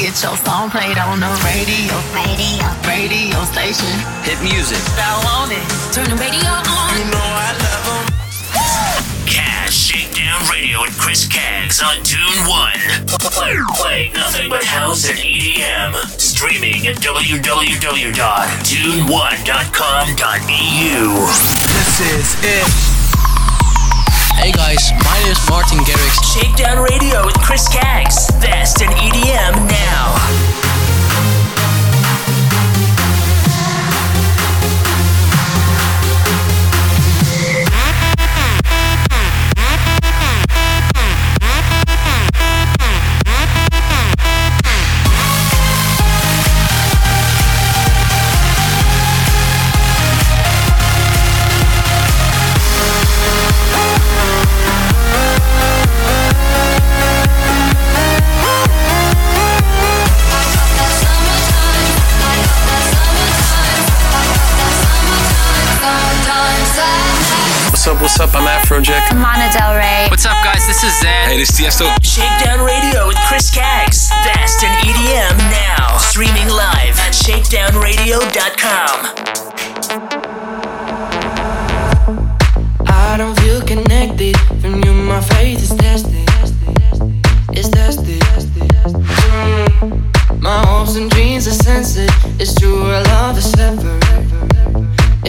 Get your song played on the radio. Radio. Radio station. Hit music. I want it. Turn the radio on. You know I love them. Cash Shakedown Radio with Chris Caggs on Tune 1. Playing nothing but house and EDM. Streaming at www.tune1.com.au. This is it. Hey guys, my name is Martin Garrix. Shakedown Radio with Chris Caggs. Best in EDM now. Up, what's up? I'm Afrojack. Lana Del Rey. What's up guys, this is Zan. Hey, this is Tiesto. Shakedown Radio with Chris Caggs. Best in EDM now. Streaming live at shakedownradio.com. I don't feel connected from you. My faith is tested. It's tested. Mm. My hopes and dreams are censored. It's true, our love is separate.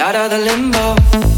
out of the limbo.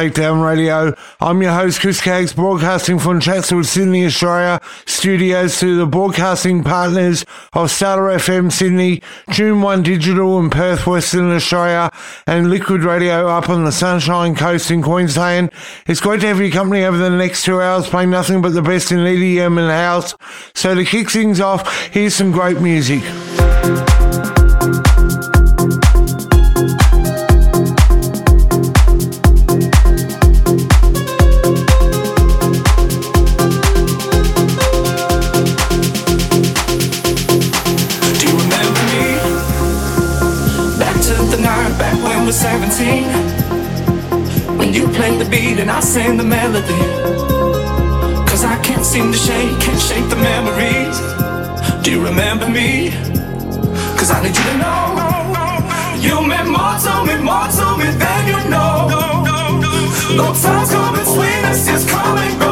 Shakedown Radio. I'm your host Chris Caggs, broadcasting from Chatswood, Sydney, Australia, studios to the broadcasting partners of Starter FM Sydney, Tune One Digital in Perth, Western Australia, and Liquid Radio up on the Sunshine Coast in Queensland. It's great to have your company over the next two hours, playing nothing but the best in EDM and house. So to kick things off, here's some great music. the beat and I sing the melody. Cause I can't seem to shake, can't shake the memories. Do you remember me? Cause I need you to know. You meant more to me, more to me than you know. No time's coming sweet, it's just coming.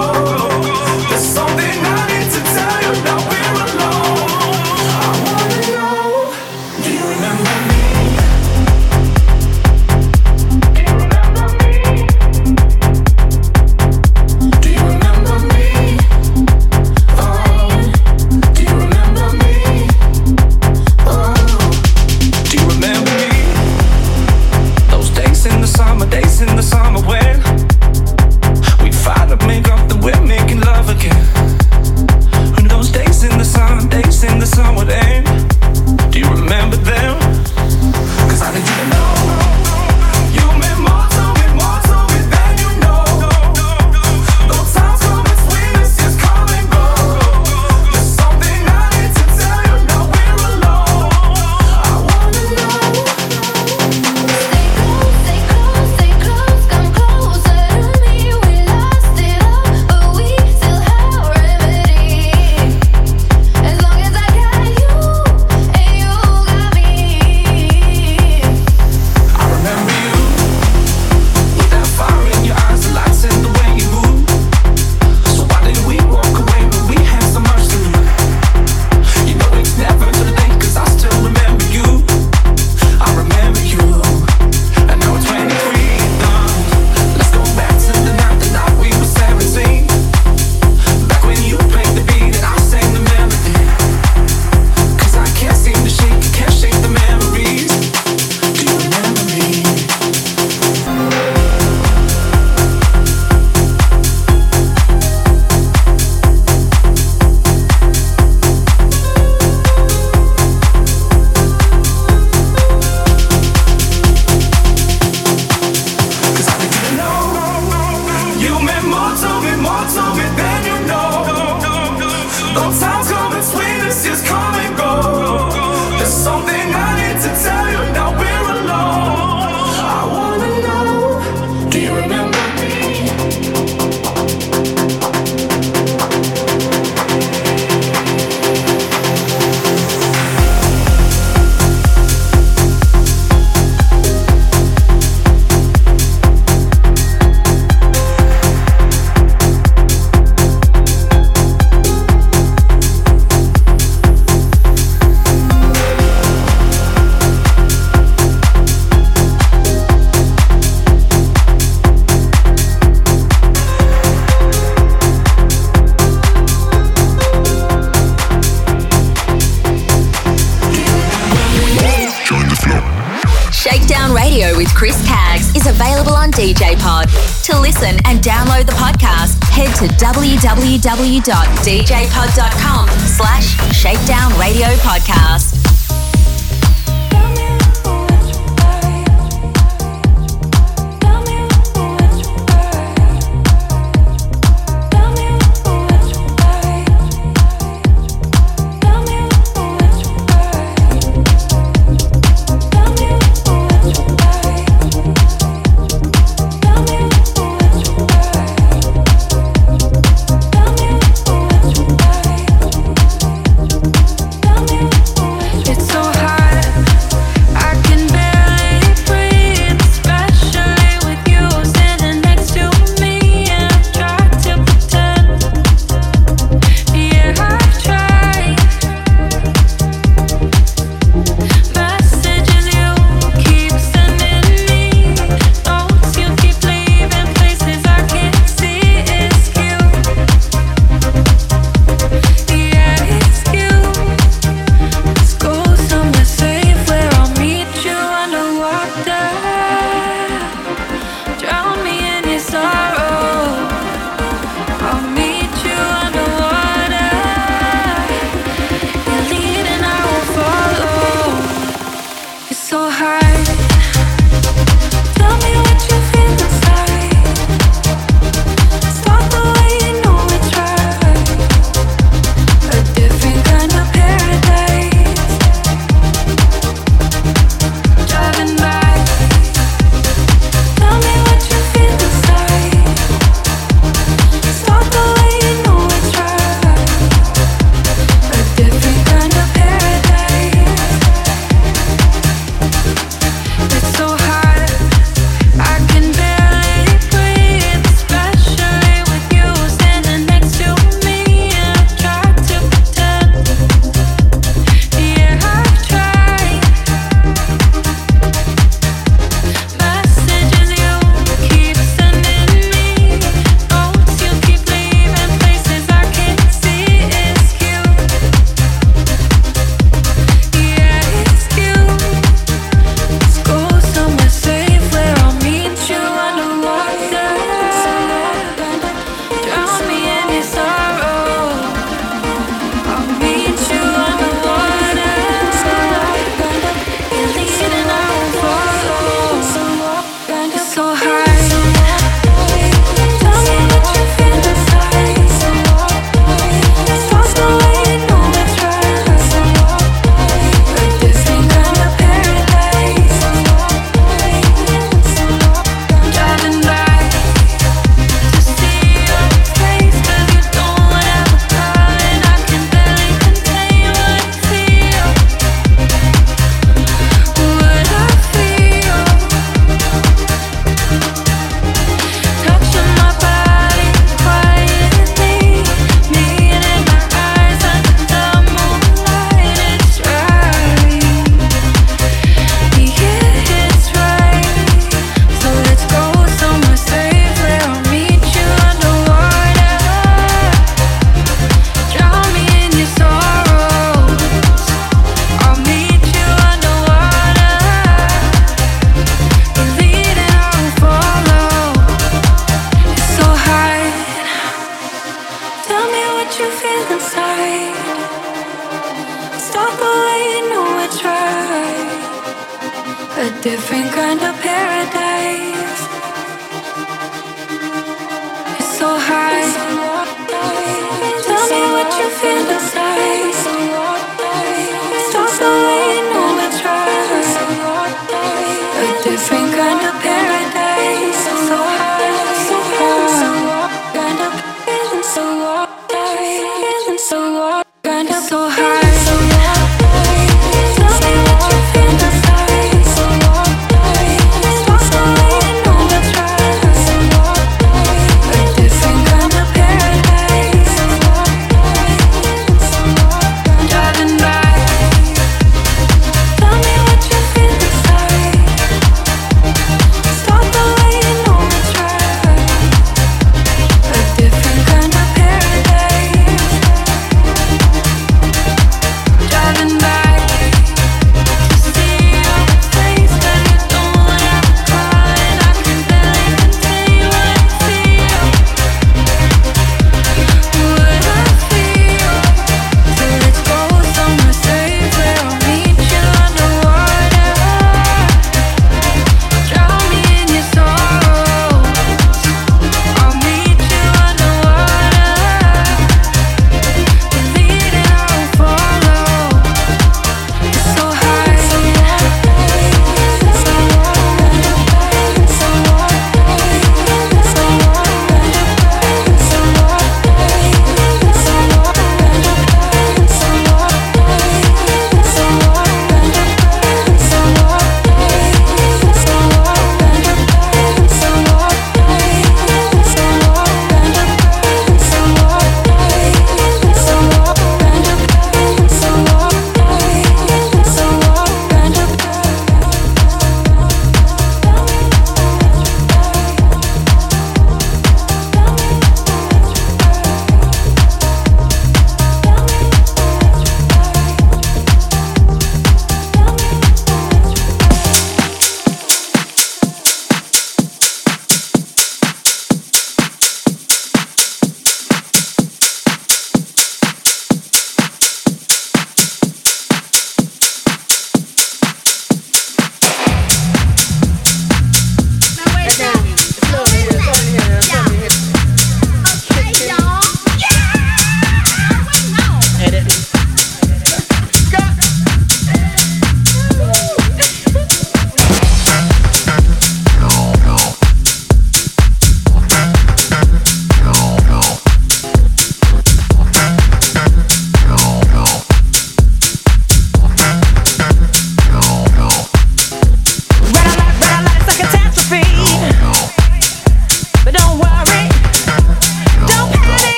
to www.djpod.com slash shakedown radio podcast.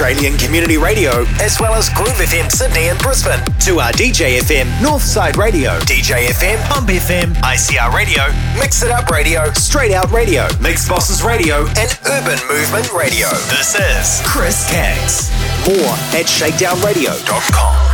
Australian Community Radio, as well as Groove FM Sydney and Brisbane. To our DJ FM Northside Radio, DJ FM Pump FM, ICR Radio, Mix It Up Radio, Straight Out Radio, Mix Bosses Radio, and Urban Movement Radio. This is Chris Caggs. More at shakedownradio.com.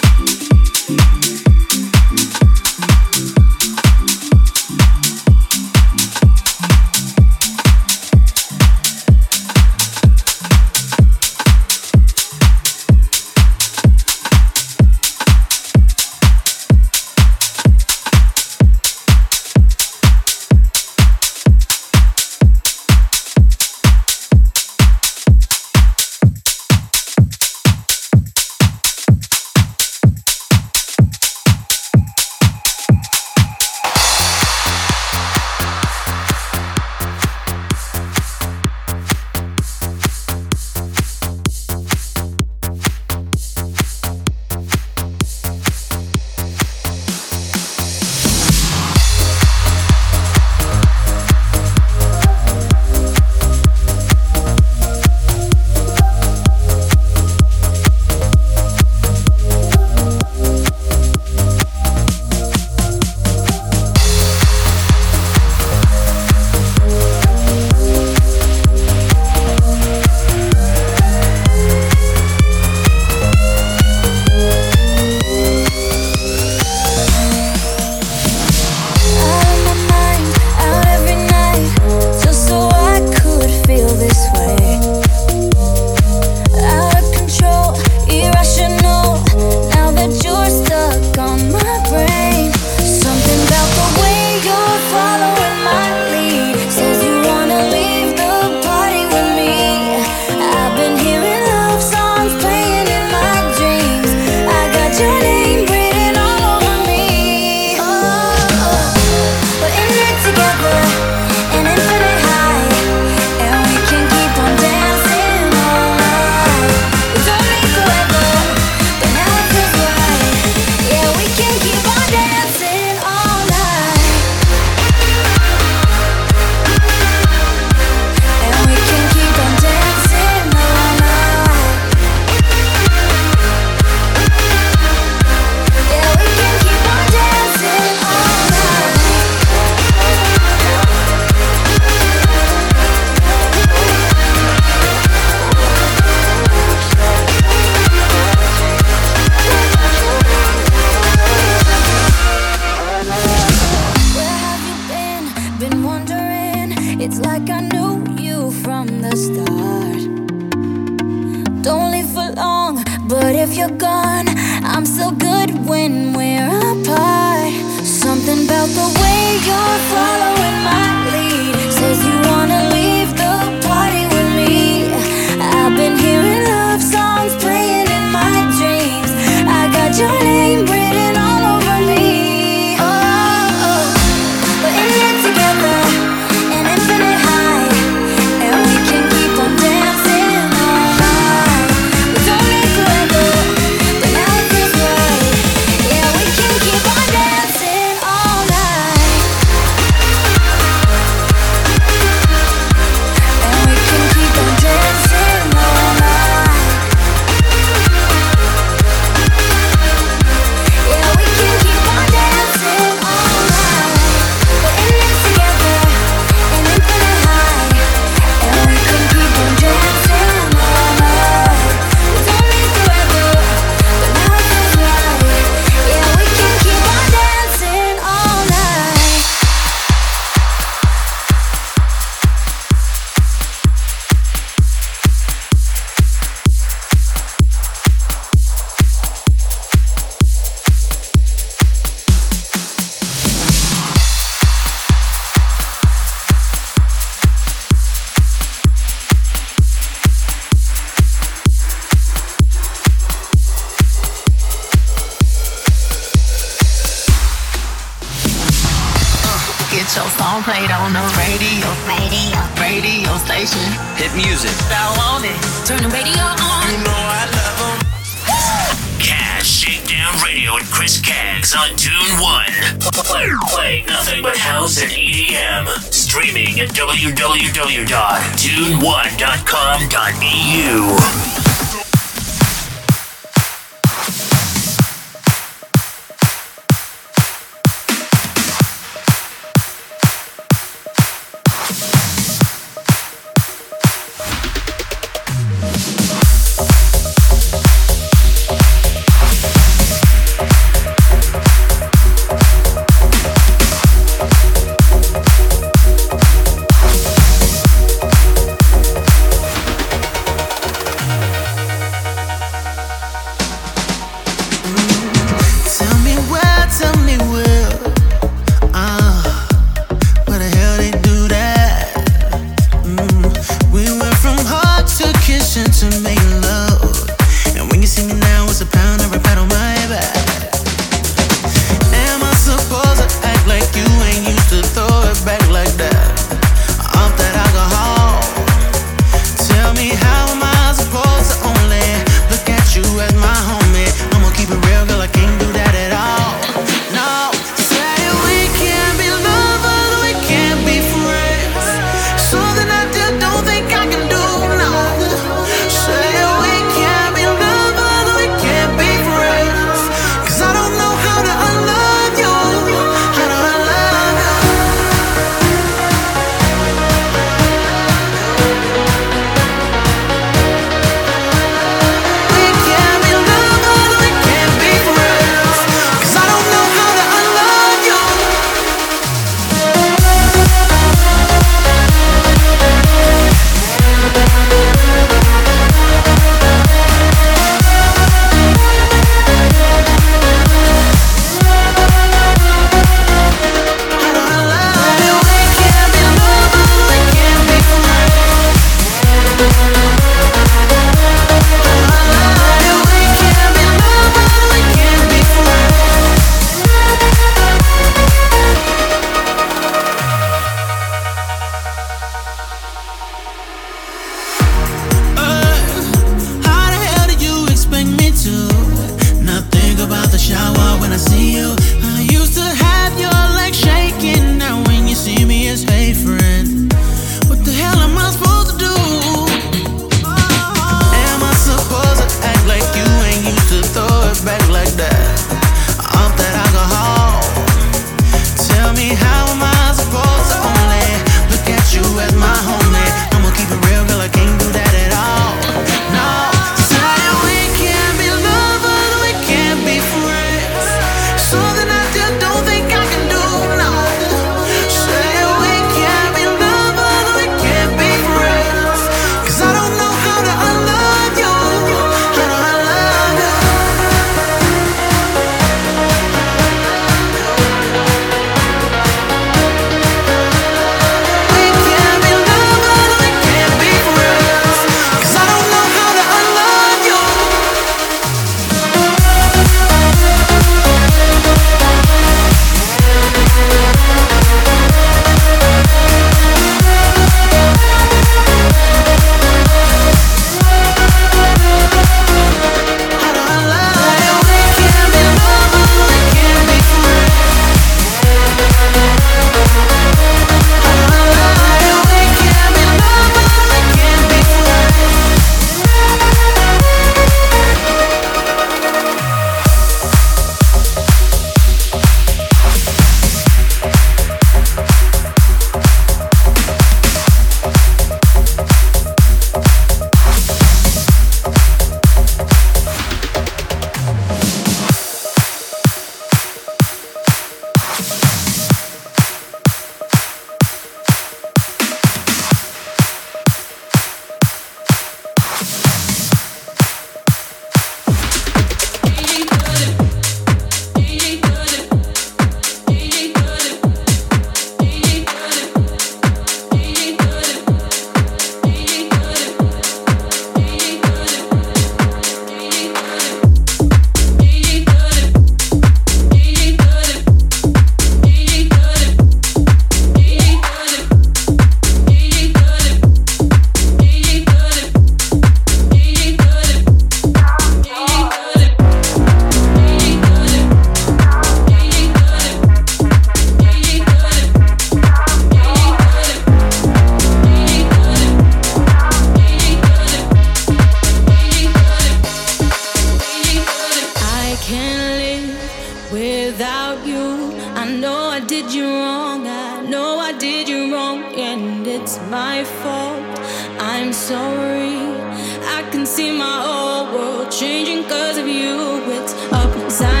cause of you. It's upside.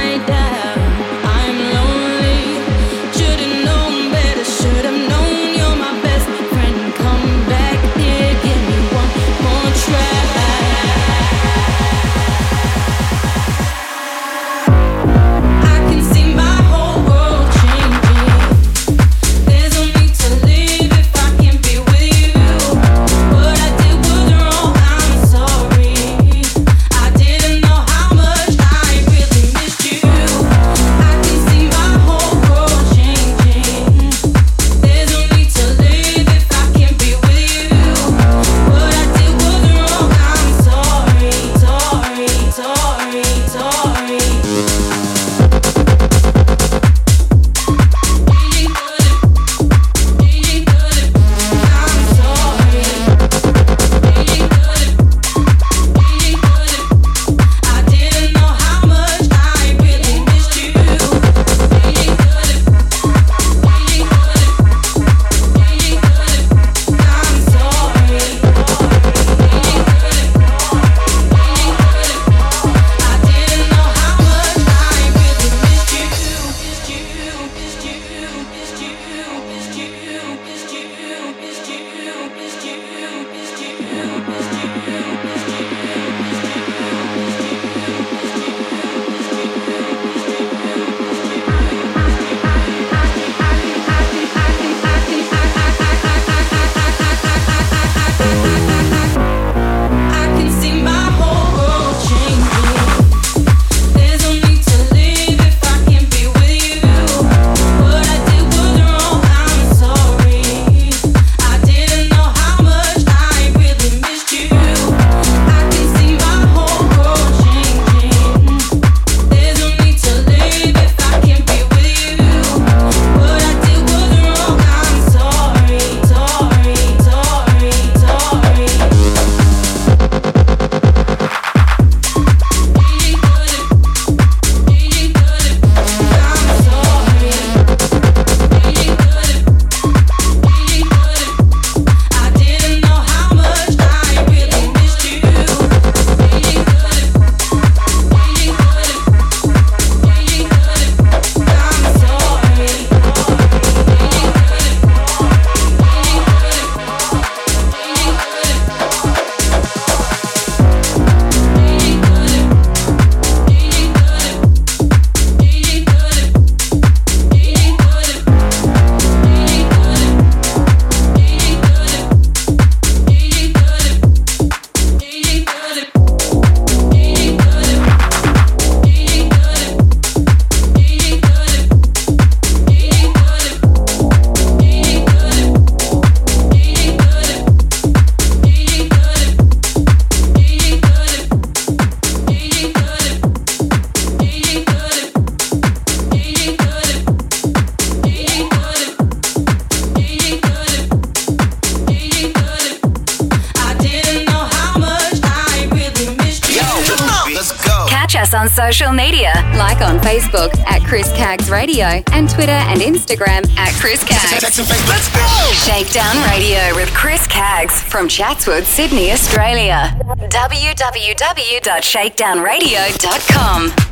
Radio and Twitter and Instagram at Chris Caggs. Let's go! Shakedown Radio with Chris Caggs from Chatswood, Sydney, Australia. www.shakedownradio.com.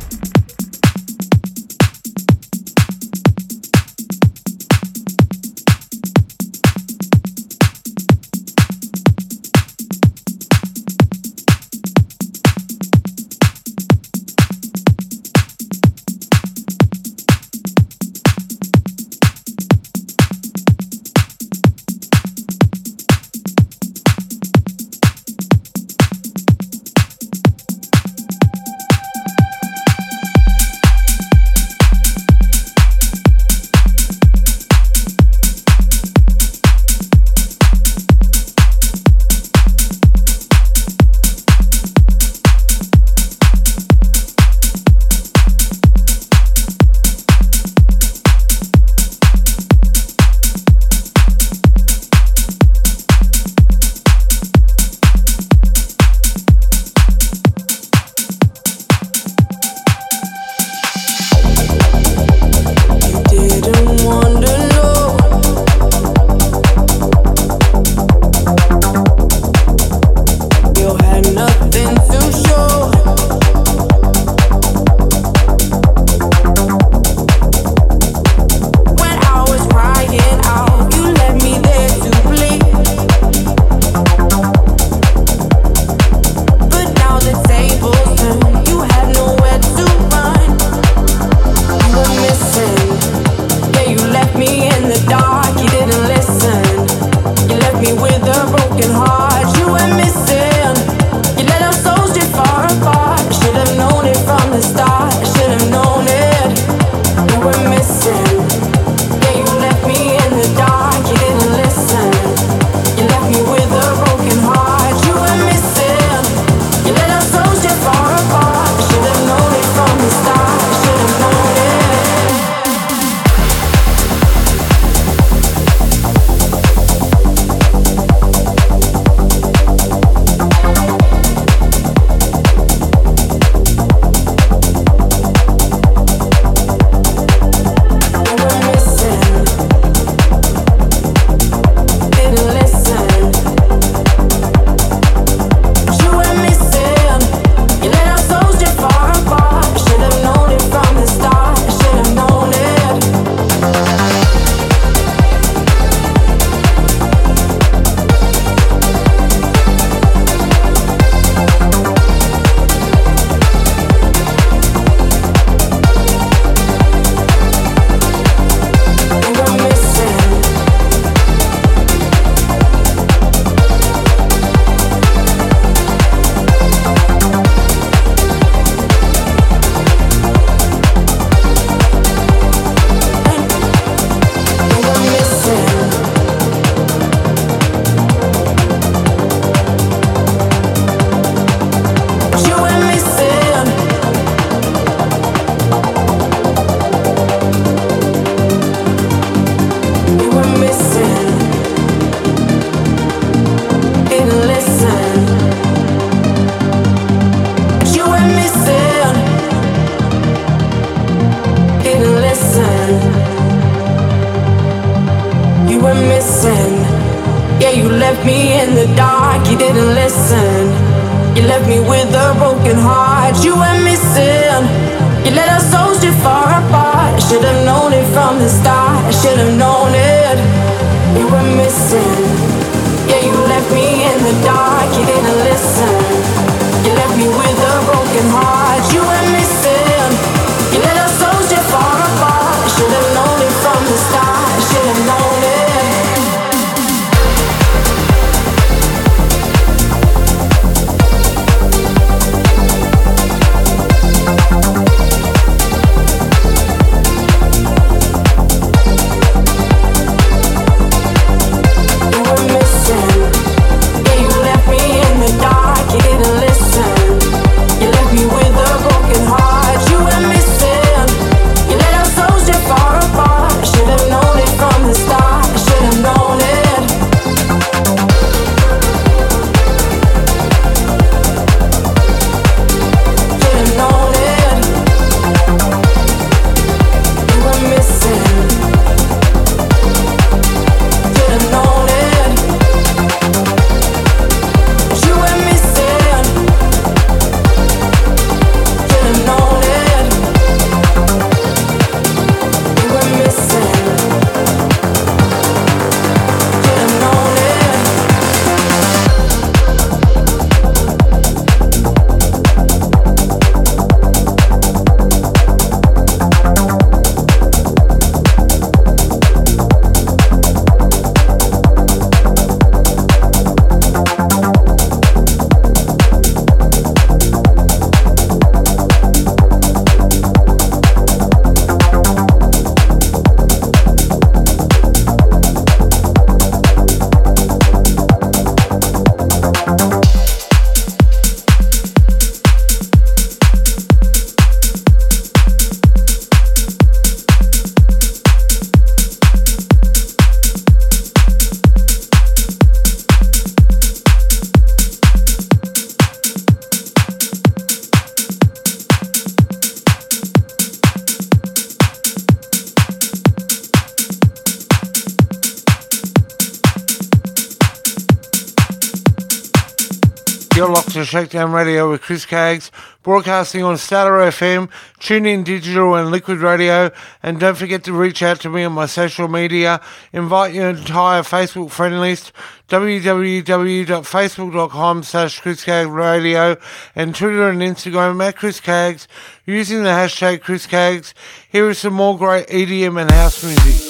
Shakedown Radio with Chris Caggs, broadcasting on Starter FM, Tune 1 Digital and Liquid Radio, and don't forget to reach out to me on my social media. Invite your entire Facebook friend list, www.facebook.com slash Chris Radio, and Twitter and Instagram at Chris Caggs, using the hashtag Chris Caggs. Here is some more great EDM and house music.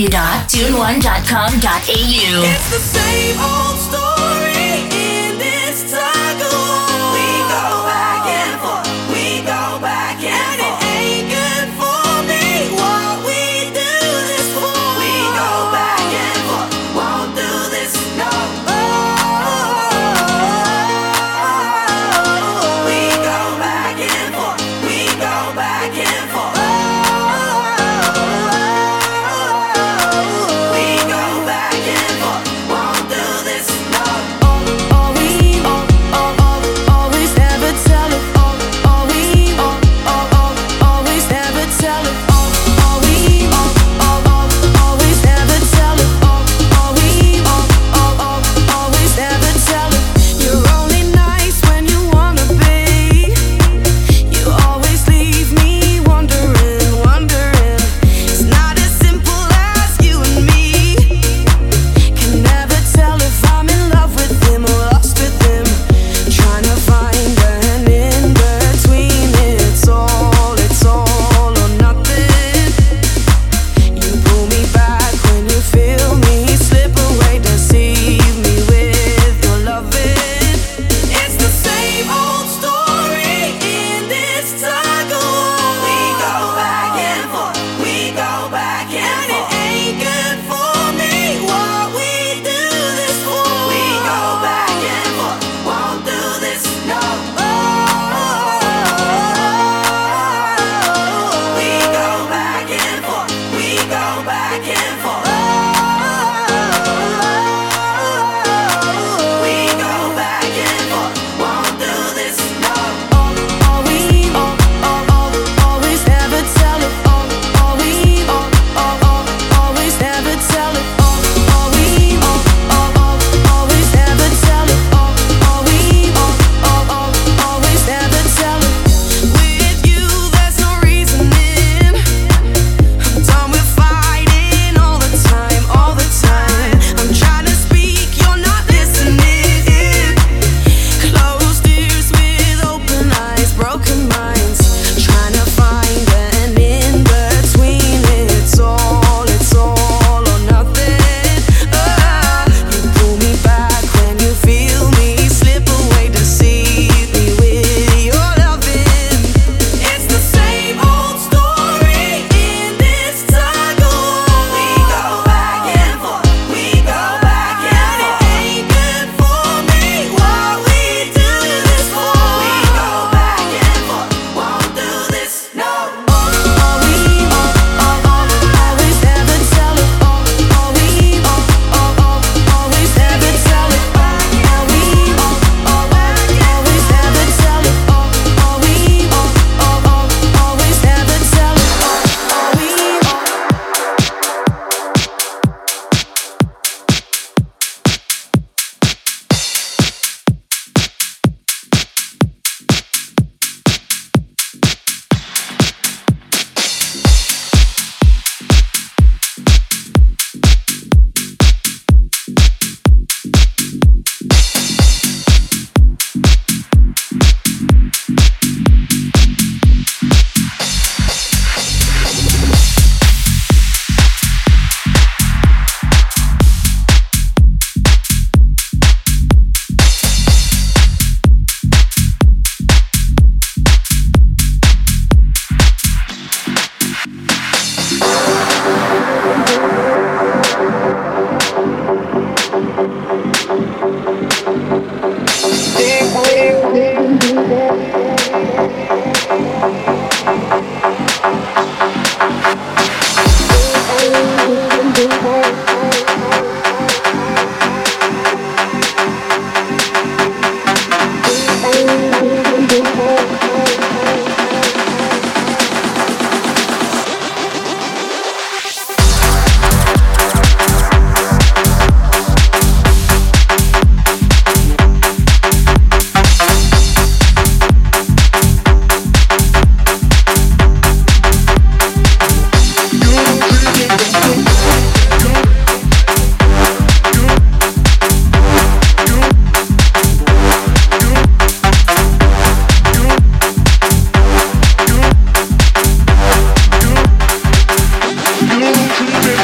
www.tune1.com.au.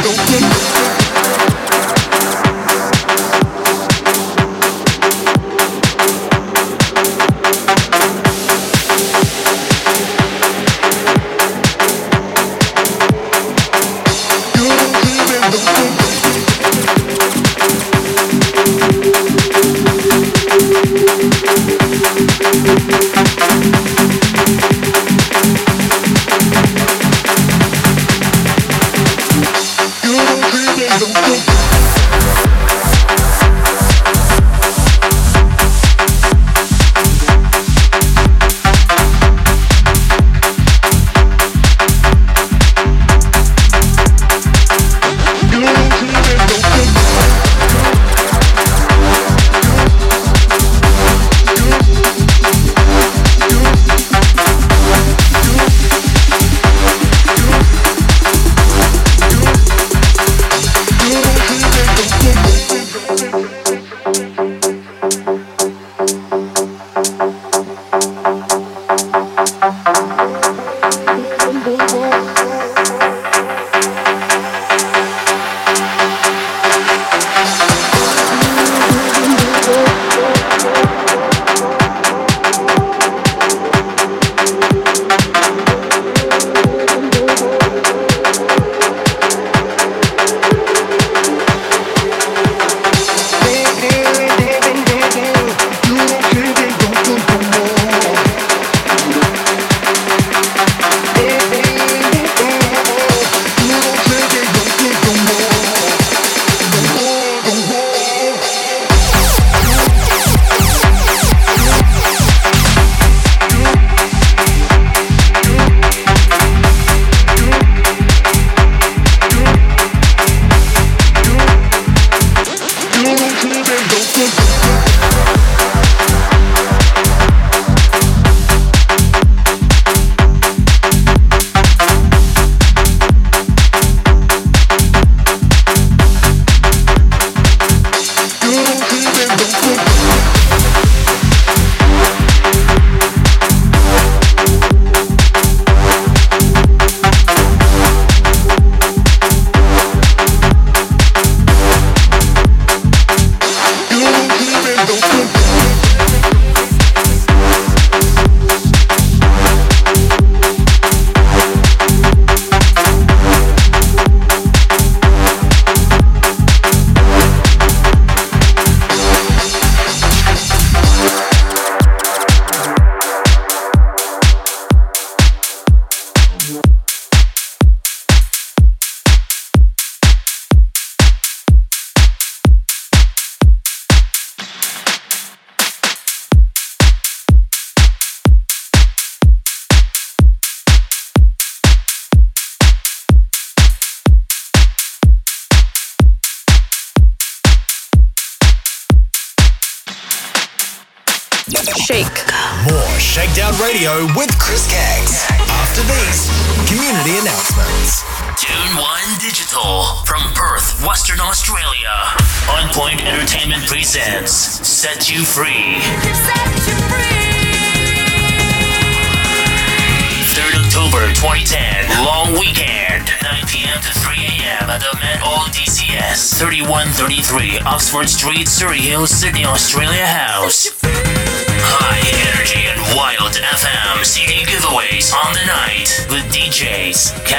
don't care.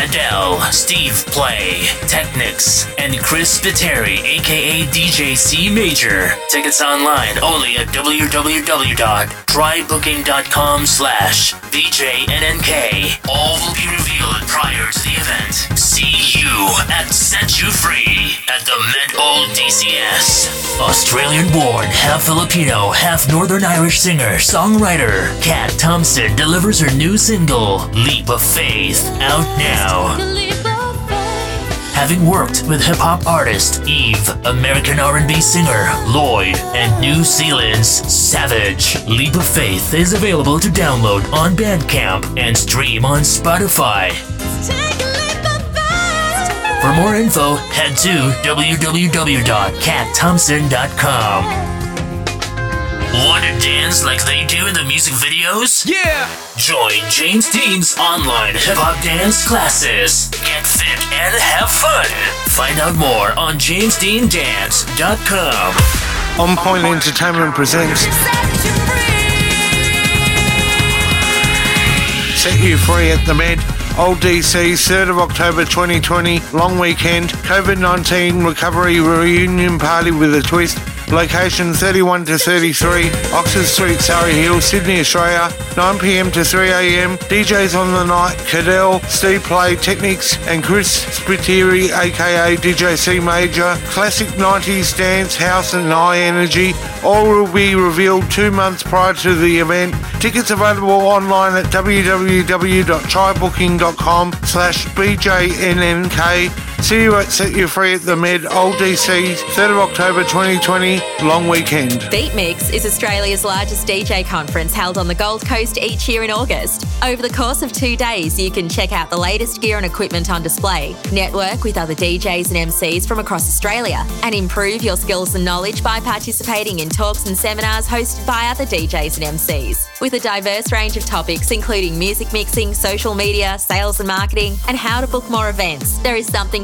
Cadell, Steve Play, Technics, and Chris Spiteri, aka DJ C Major. Tickets online only at www.trybooking.com slash VJNNK. All will be revealed prior to the event. See you at Set You Free at the Met Old DCS. Australian born, half Filipino, half Northern Irish singer, songwriter, Kat Thompson delivers her new single, Leap of Faith, out now. Having worked with hip-hop artist Eve, American R&B singer Lloyd, and New Zealand's Savage, Leap of Faith is available to download on Bandcamp and stream on Spotify. For more info, head to www.catthompson.com. Want to dance like they do in the music videos? Yeah! Join James Dean's online hip hop dance classes. Get fit and have fun. Find out more on jamesdeandance.com. On Point Entertainment presents Set You Free at the Med. Old DC, 3rd of October 2020, long weekend, COVID 19 recovery reunion party with a twist. Location 31 to 33, Oxford Street, Surry Hills, Sydney, Australia, 9 pm to 3 am. DJs on the night, Cadell, Steve Play, Technics, and Chris Spiteri, aka DJ C Major. Classic 90s dance, house, and high energy. All will be revealed two months prior to the event. Tickets available online at www.trybooking.com slash bjnnk. See you at Set You Free at the Med, Old DC, 3rd of October 2020, long weekend. Beat Mix is Australia's largest DJ conference held on the Gold Coast each year in August. Over the course of two days, you can check out the latest gear and equipment on display, network with other DJs and MCs from across Australia, and improve your skills and knowledge by participating in talks and seminars hosted by other DJs and MCs. With a diverse range of topics including music mixing, social media, sales and marketing, and how to book more events, there is something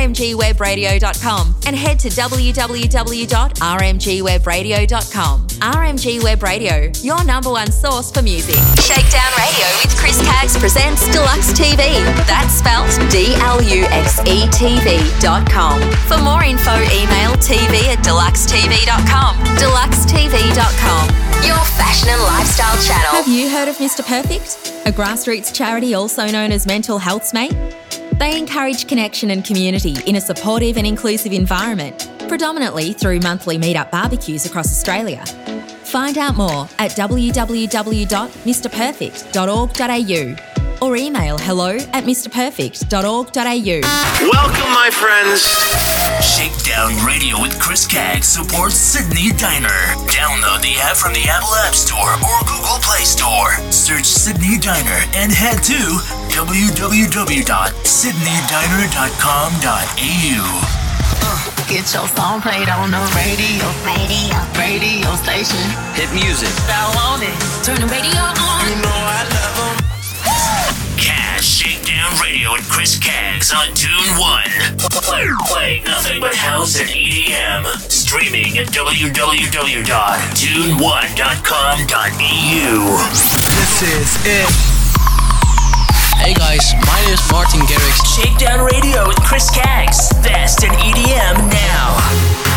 rmgwebradio.com and head to www.rmgwebradio.com. RMG Web Radio, your number one source for music. Shakedown Radio with Chris Caggs presents Dluxe TV. That's spelt D L U X E TV.com. For more info, email tv at dluxetv.com. Dluxetv.com, your fashion and lifestyle channel. Have you heard of Mr. Perfect? A grassroots charity also known as Mental Health's Mate? They encourage connection and community in a supportive and inclusive environment, predominantly through monthly meetup barbecues across Australia. Find out more at www.mrperfect.org.au or email hello at mrperfect.org.au. Welcome, my friends. Shakedown Radio with Chris Caggs supports Sydney Diner. Download the app from the Apple App Store or Google Play Store. Search Sydney Diner and head to www.sydneydiner.com.au. Get your song played on the radio. Radio. Radio station. Hit music. I want it. Turn the radio on. You know I love 'em. Chris Caggs on Tune 1. Play, play nothing but house and EDM. Streaming at www.tune1.com.au. This is it. Hey guys, my name is Martin Garrix. Shakedown Radio with Chris Caggs. Best in EDM now.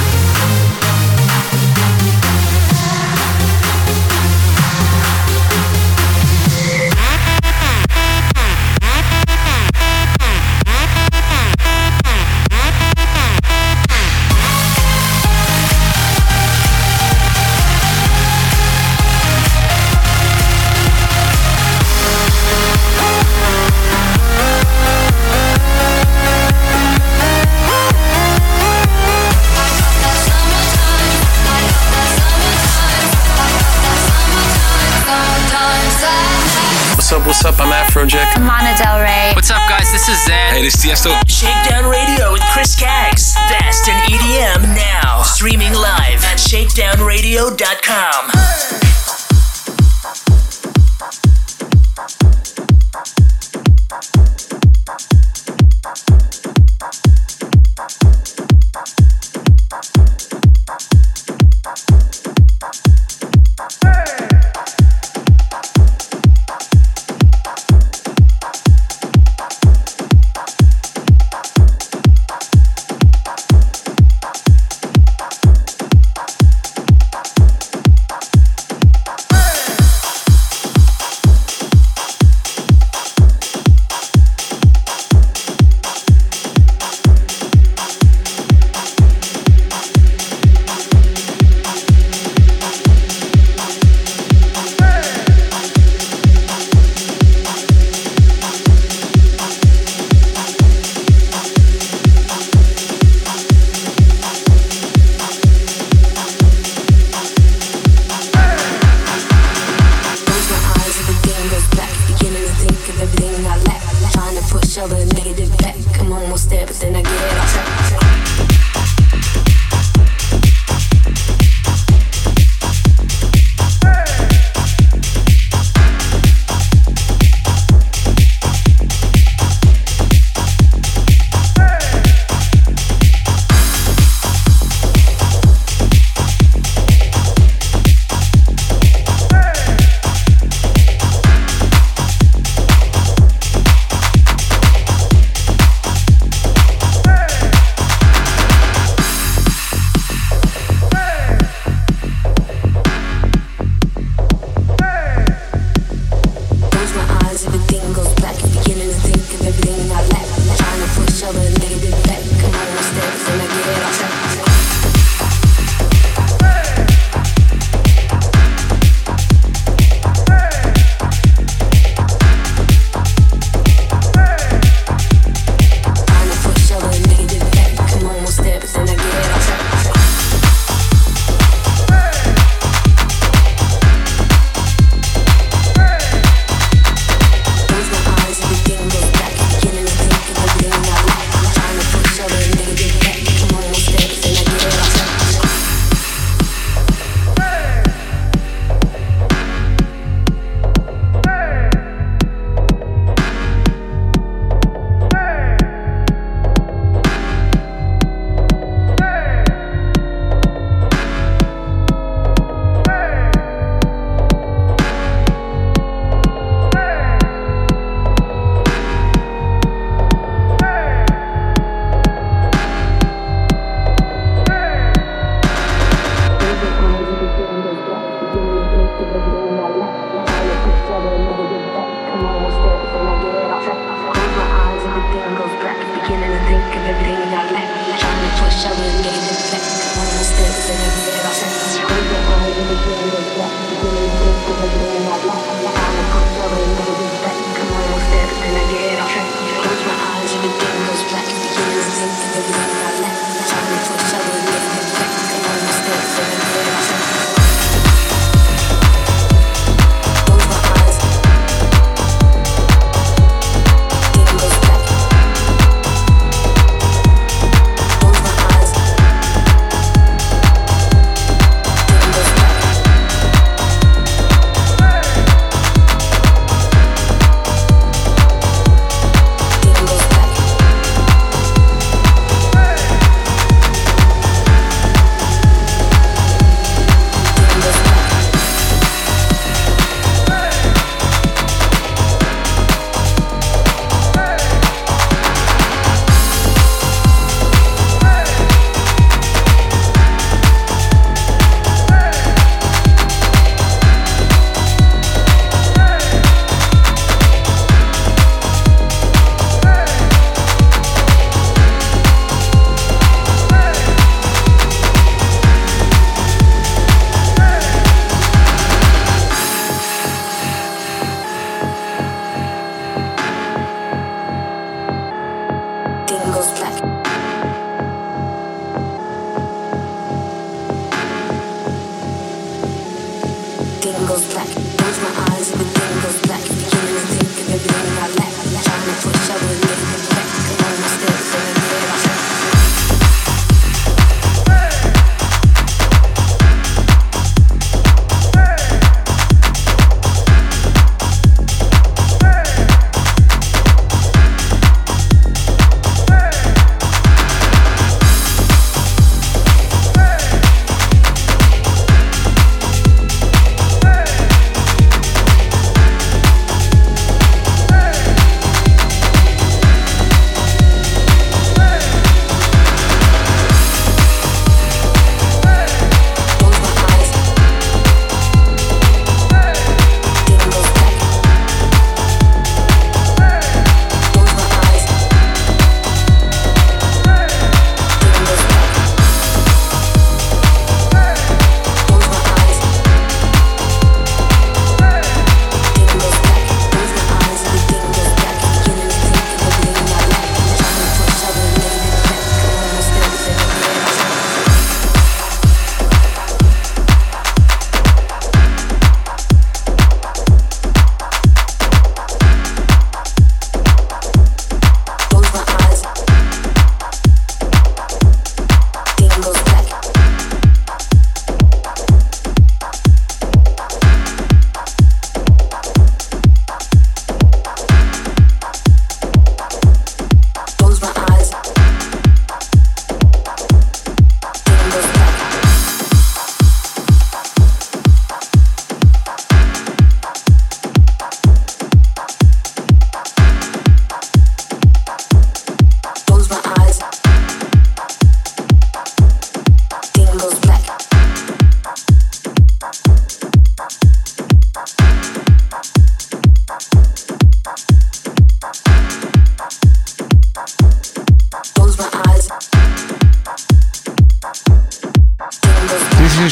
Afrojack. I'm Lana Del Rey. What's up, guys? This is Zan. Hey, this is Tiesto. Shakedown Radio with Chris Caggs. Best in EDM now. Streaming live at shakedownradio.com. Close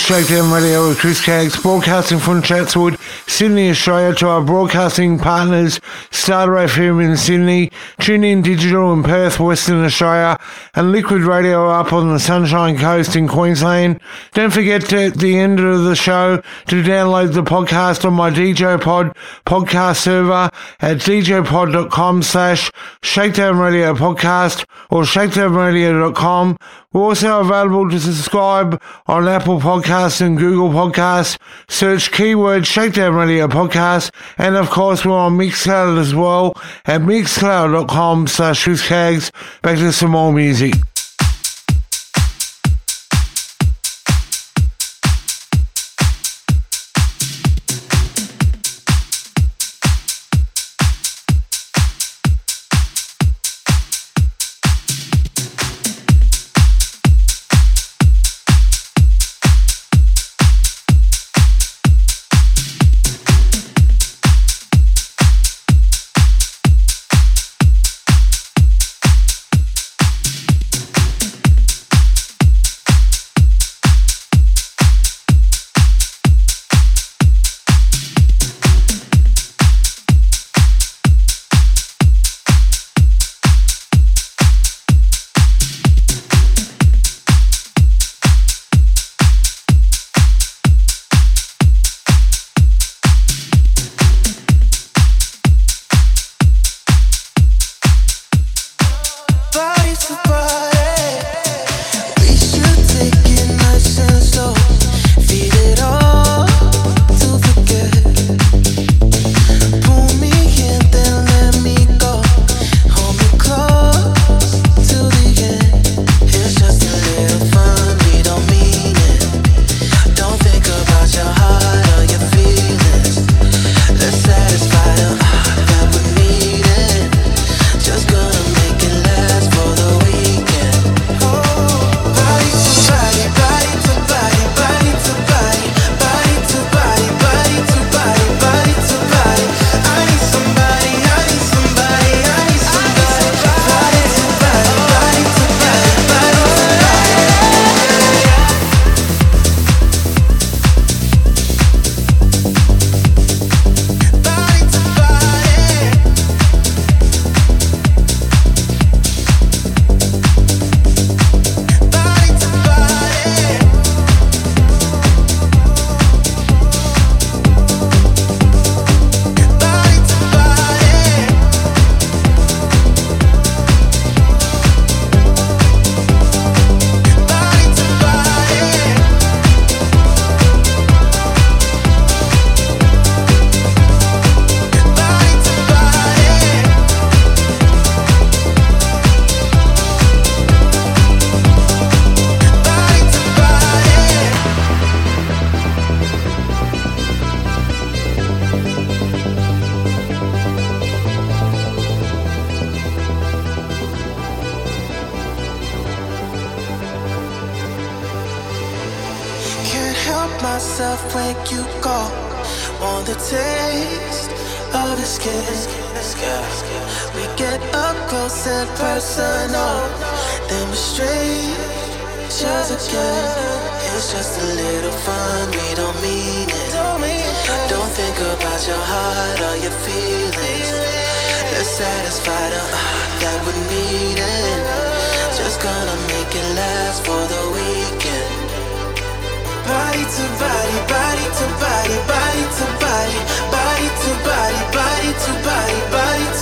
Shakedown Radio with Chris Caggs, broadcasting from Chatswood, Sydney, Australia, to our broadcasting partners, Starter FM in Sydney, Tune 1 Digital in Perth, Western Australia, and Liquid Radio up on the Sunshine Coast in Queensland. Don't forget to, at the end of the show to download the podcast on my DJ Pod podcast server at djpod.com slash Shakedown Radio Podcast or shakedownradio.com. We're also available to subscribe on Apple Podcasts and Google Podcasts. Search keyword Shakedown Radio Podcast. And of course, we're on Mixcloud as well at mixcloud.com slash. Back to some more music. Think your heart or your feelings. Let's satisfy the uh, heart that we need it. Just gonna make it last for the weekend. Body to body, body to body, body to body, body to body, body to body, body to body.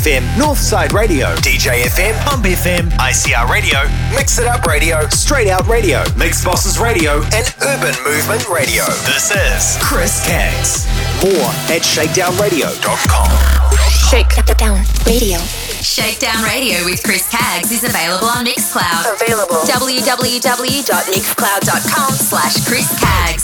FM Northside Radio, DJ FM Pump FM, ICR Radio, Mix It Up Radio, Straight Out Radio, Mix Bosses Radio, and Urban Movement Radio. This is Chris Caggs. More at shakedownradio.com. Shake down radio. Shakedown Radio with Chris Caggs is available on Mixcloud. Available. www.mixcloud.com slash Chris Caggs.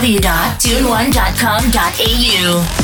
www.tune1.com.au.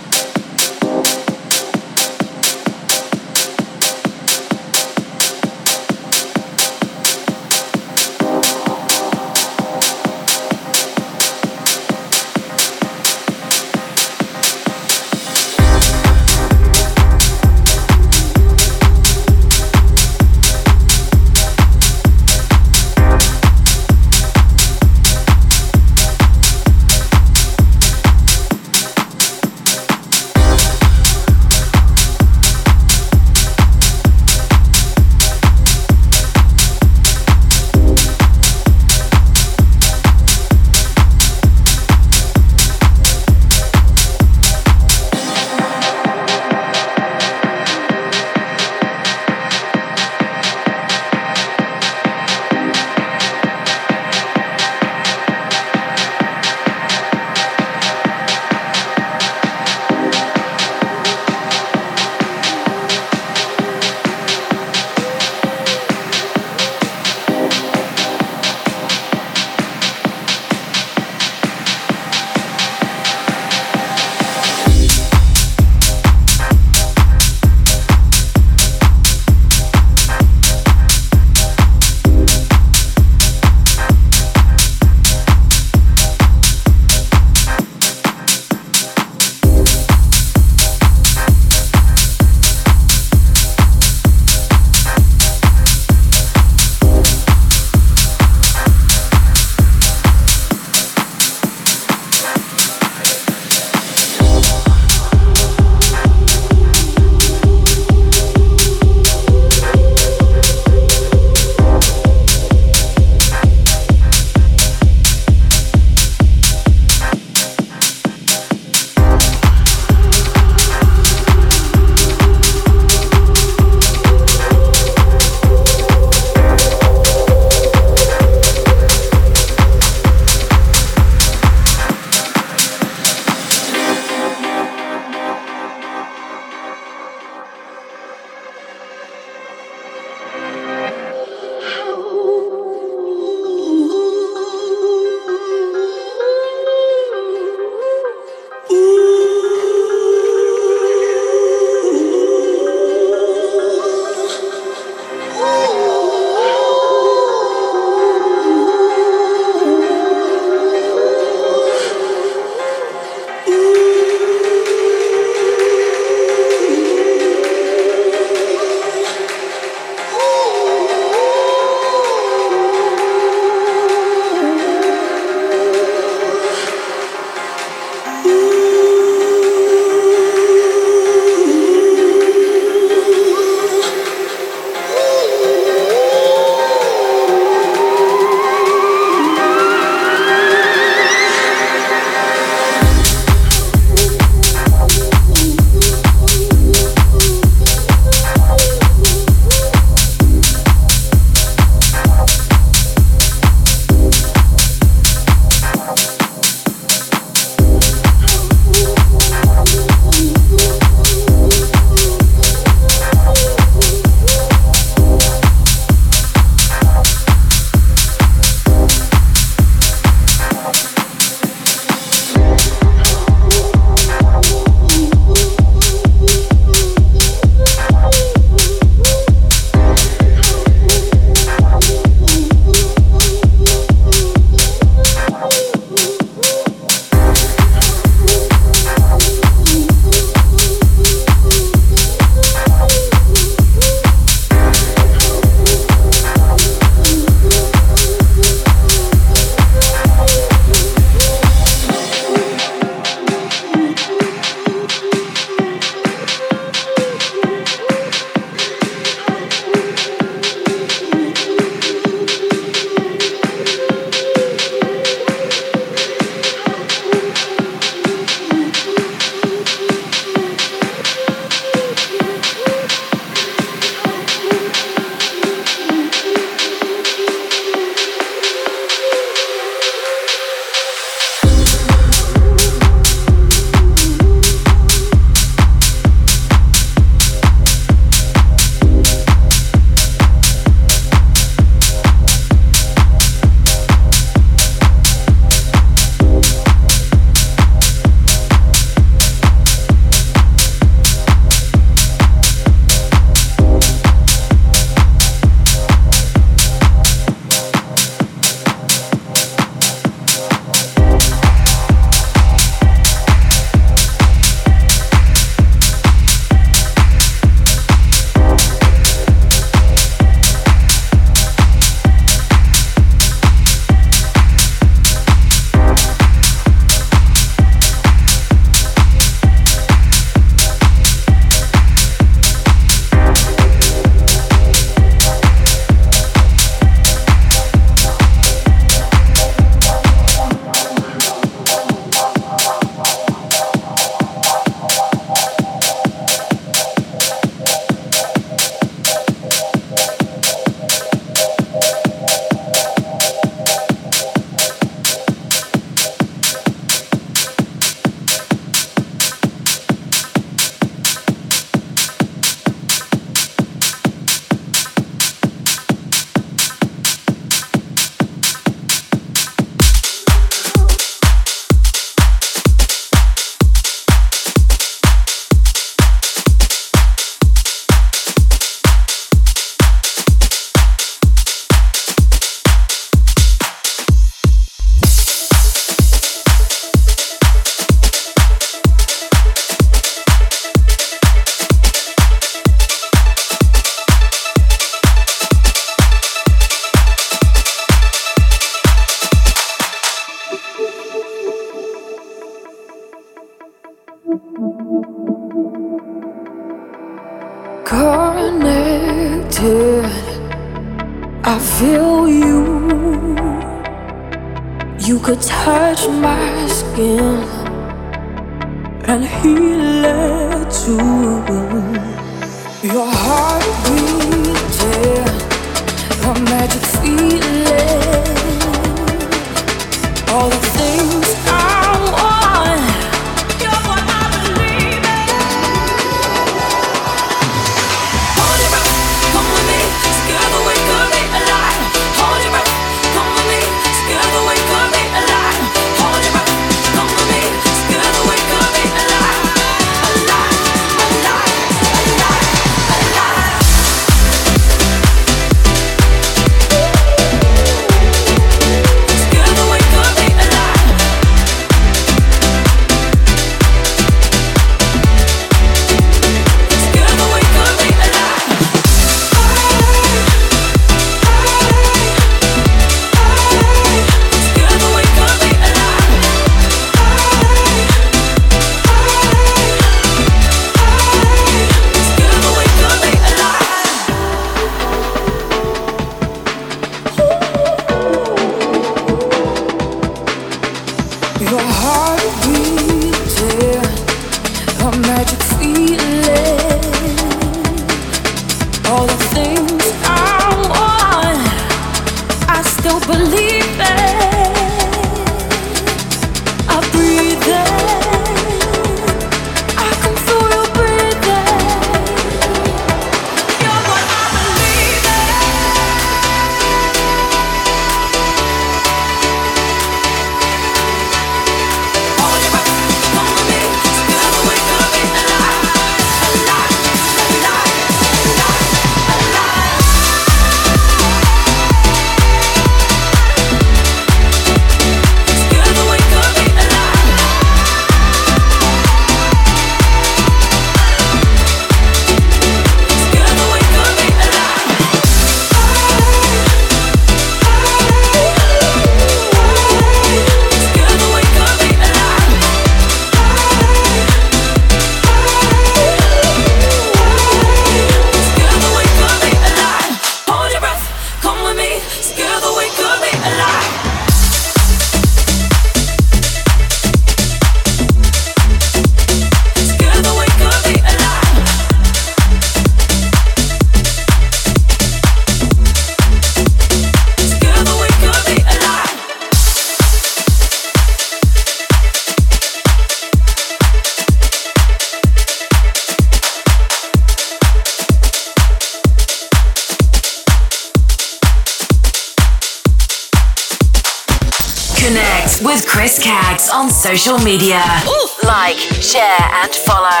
media. Ooh. Like, share, and follow.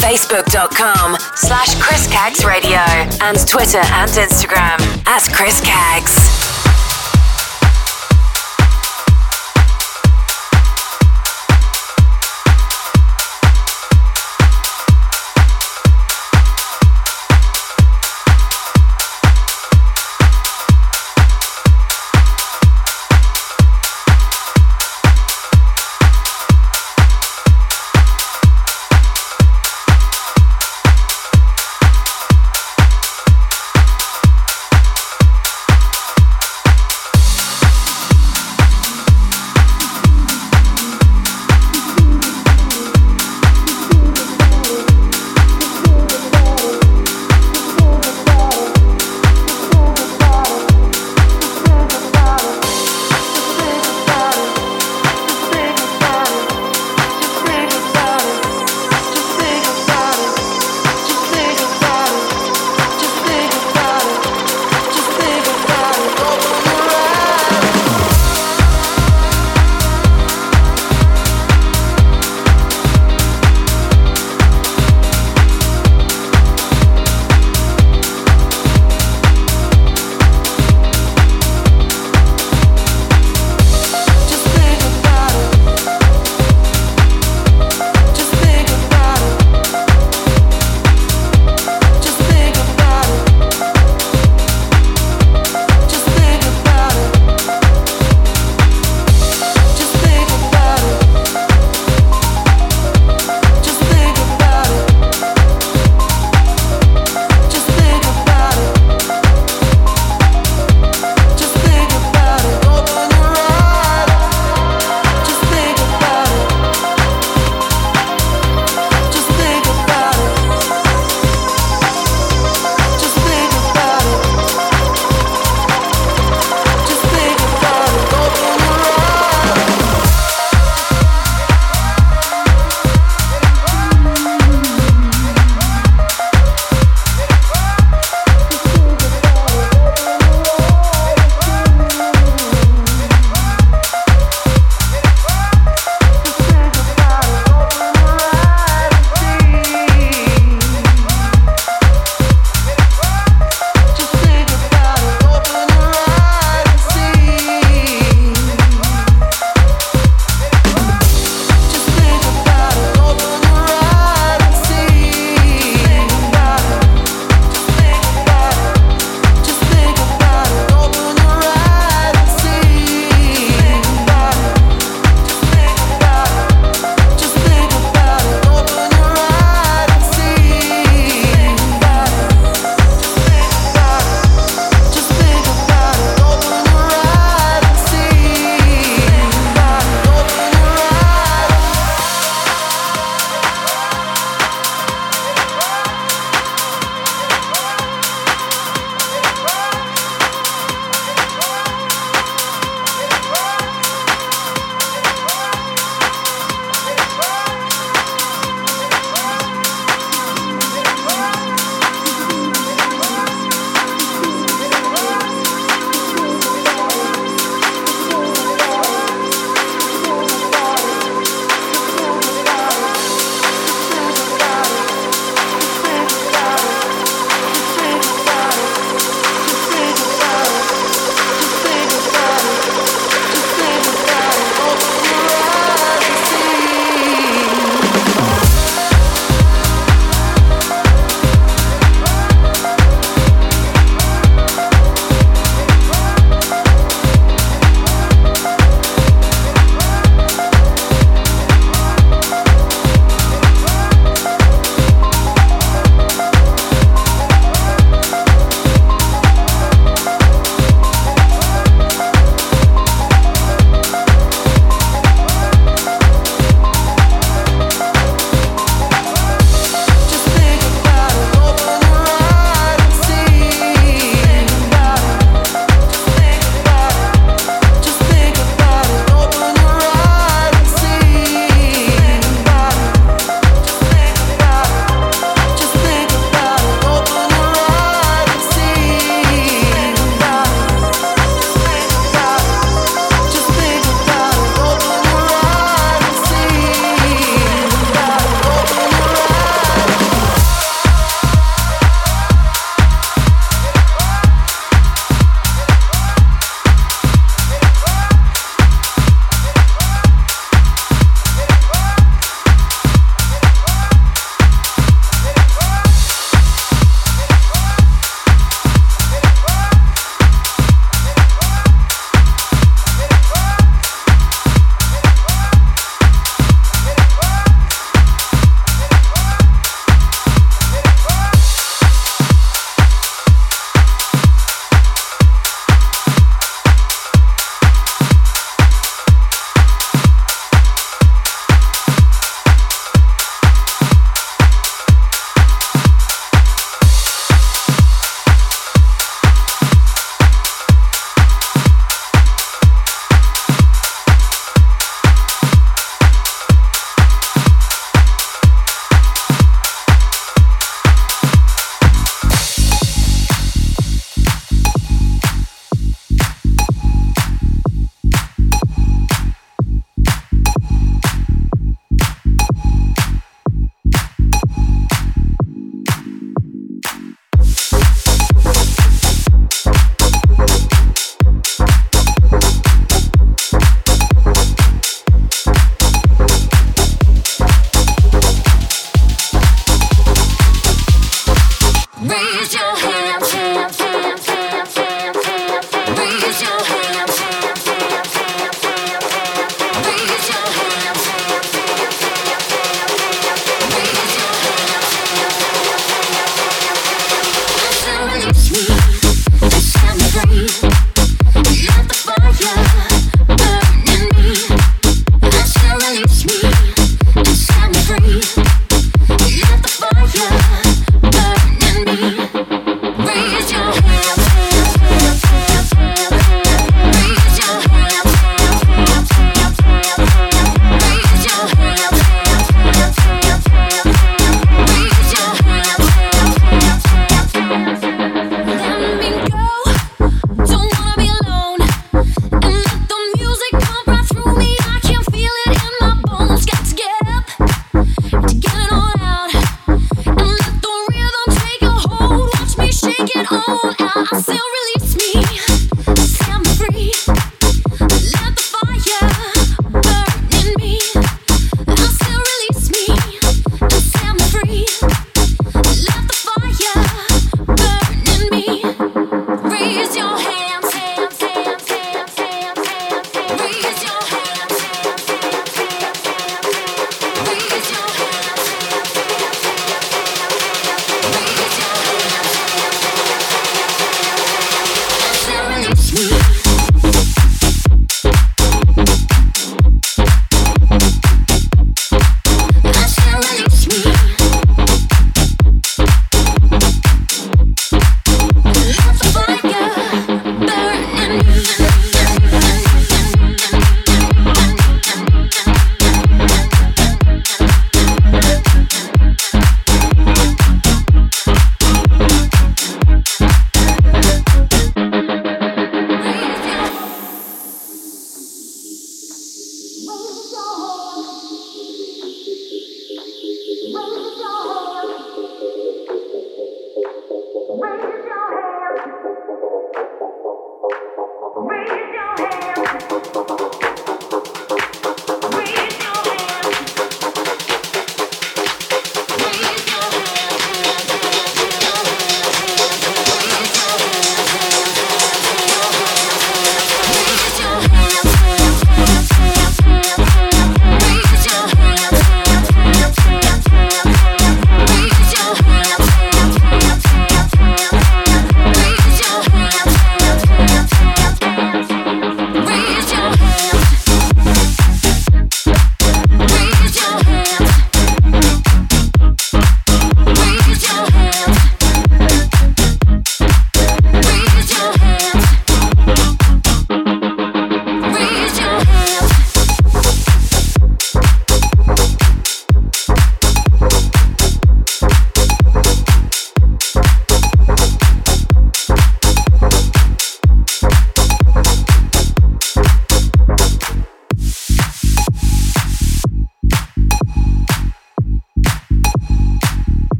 Facebook.com slash Chris Caggs Radio and Twitter and Instagram at Chris Caggs.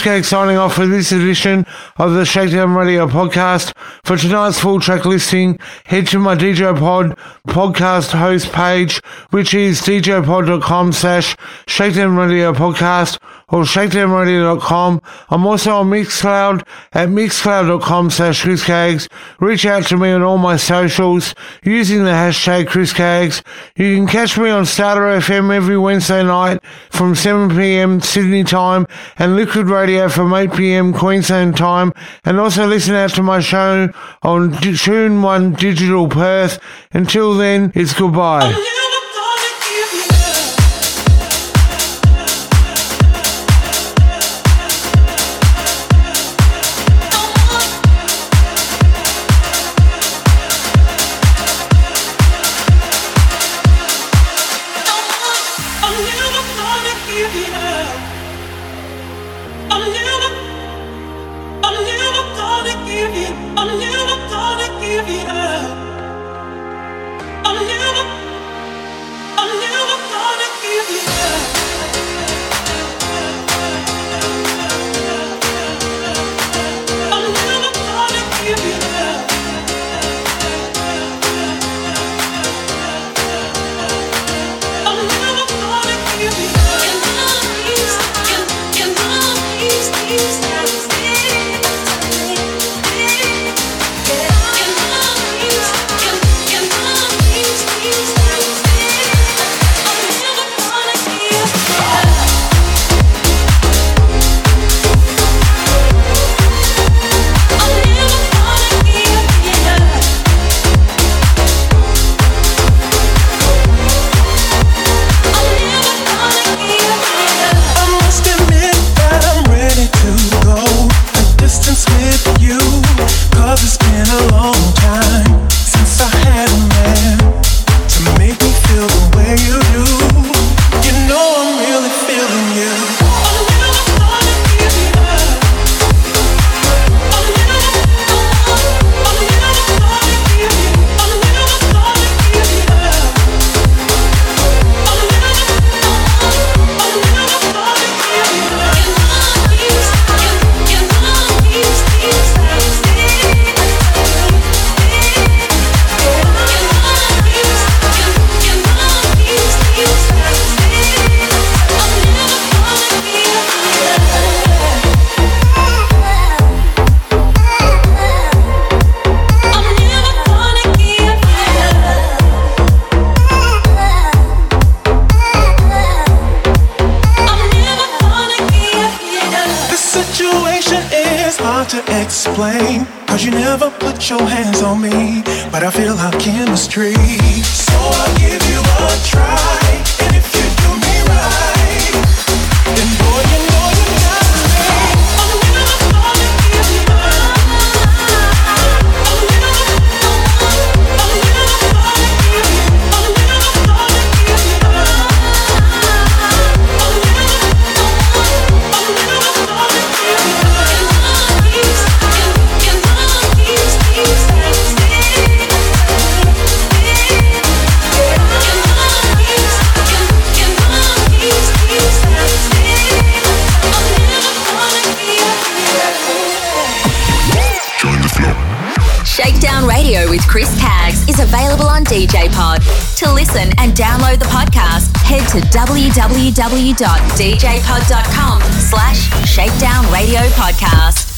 Caggs signing off for this edition of the Shakedown Radio podcast. For tonight's full track listing, head to my DJ Pod podcast host page, which is djpod.com slash Shakedown Radio podcast or shakedownradio.com. I'm also on Mixcloud at mixcloud.com slash Chris Caggs. Reach out to me on all my socials using the hashtag Chris Caggs. You can catch me on Starter FM every Wednesday night from 7pm Sydney time and Liquid Radio from 8pm Queensland time and also listen out to my show on Tune 1 Digital Perth. Until then, it's goodbye. www.djpod.com slash Shakedown Radio Podcast.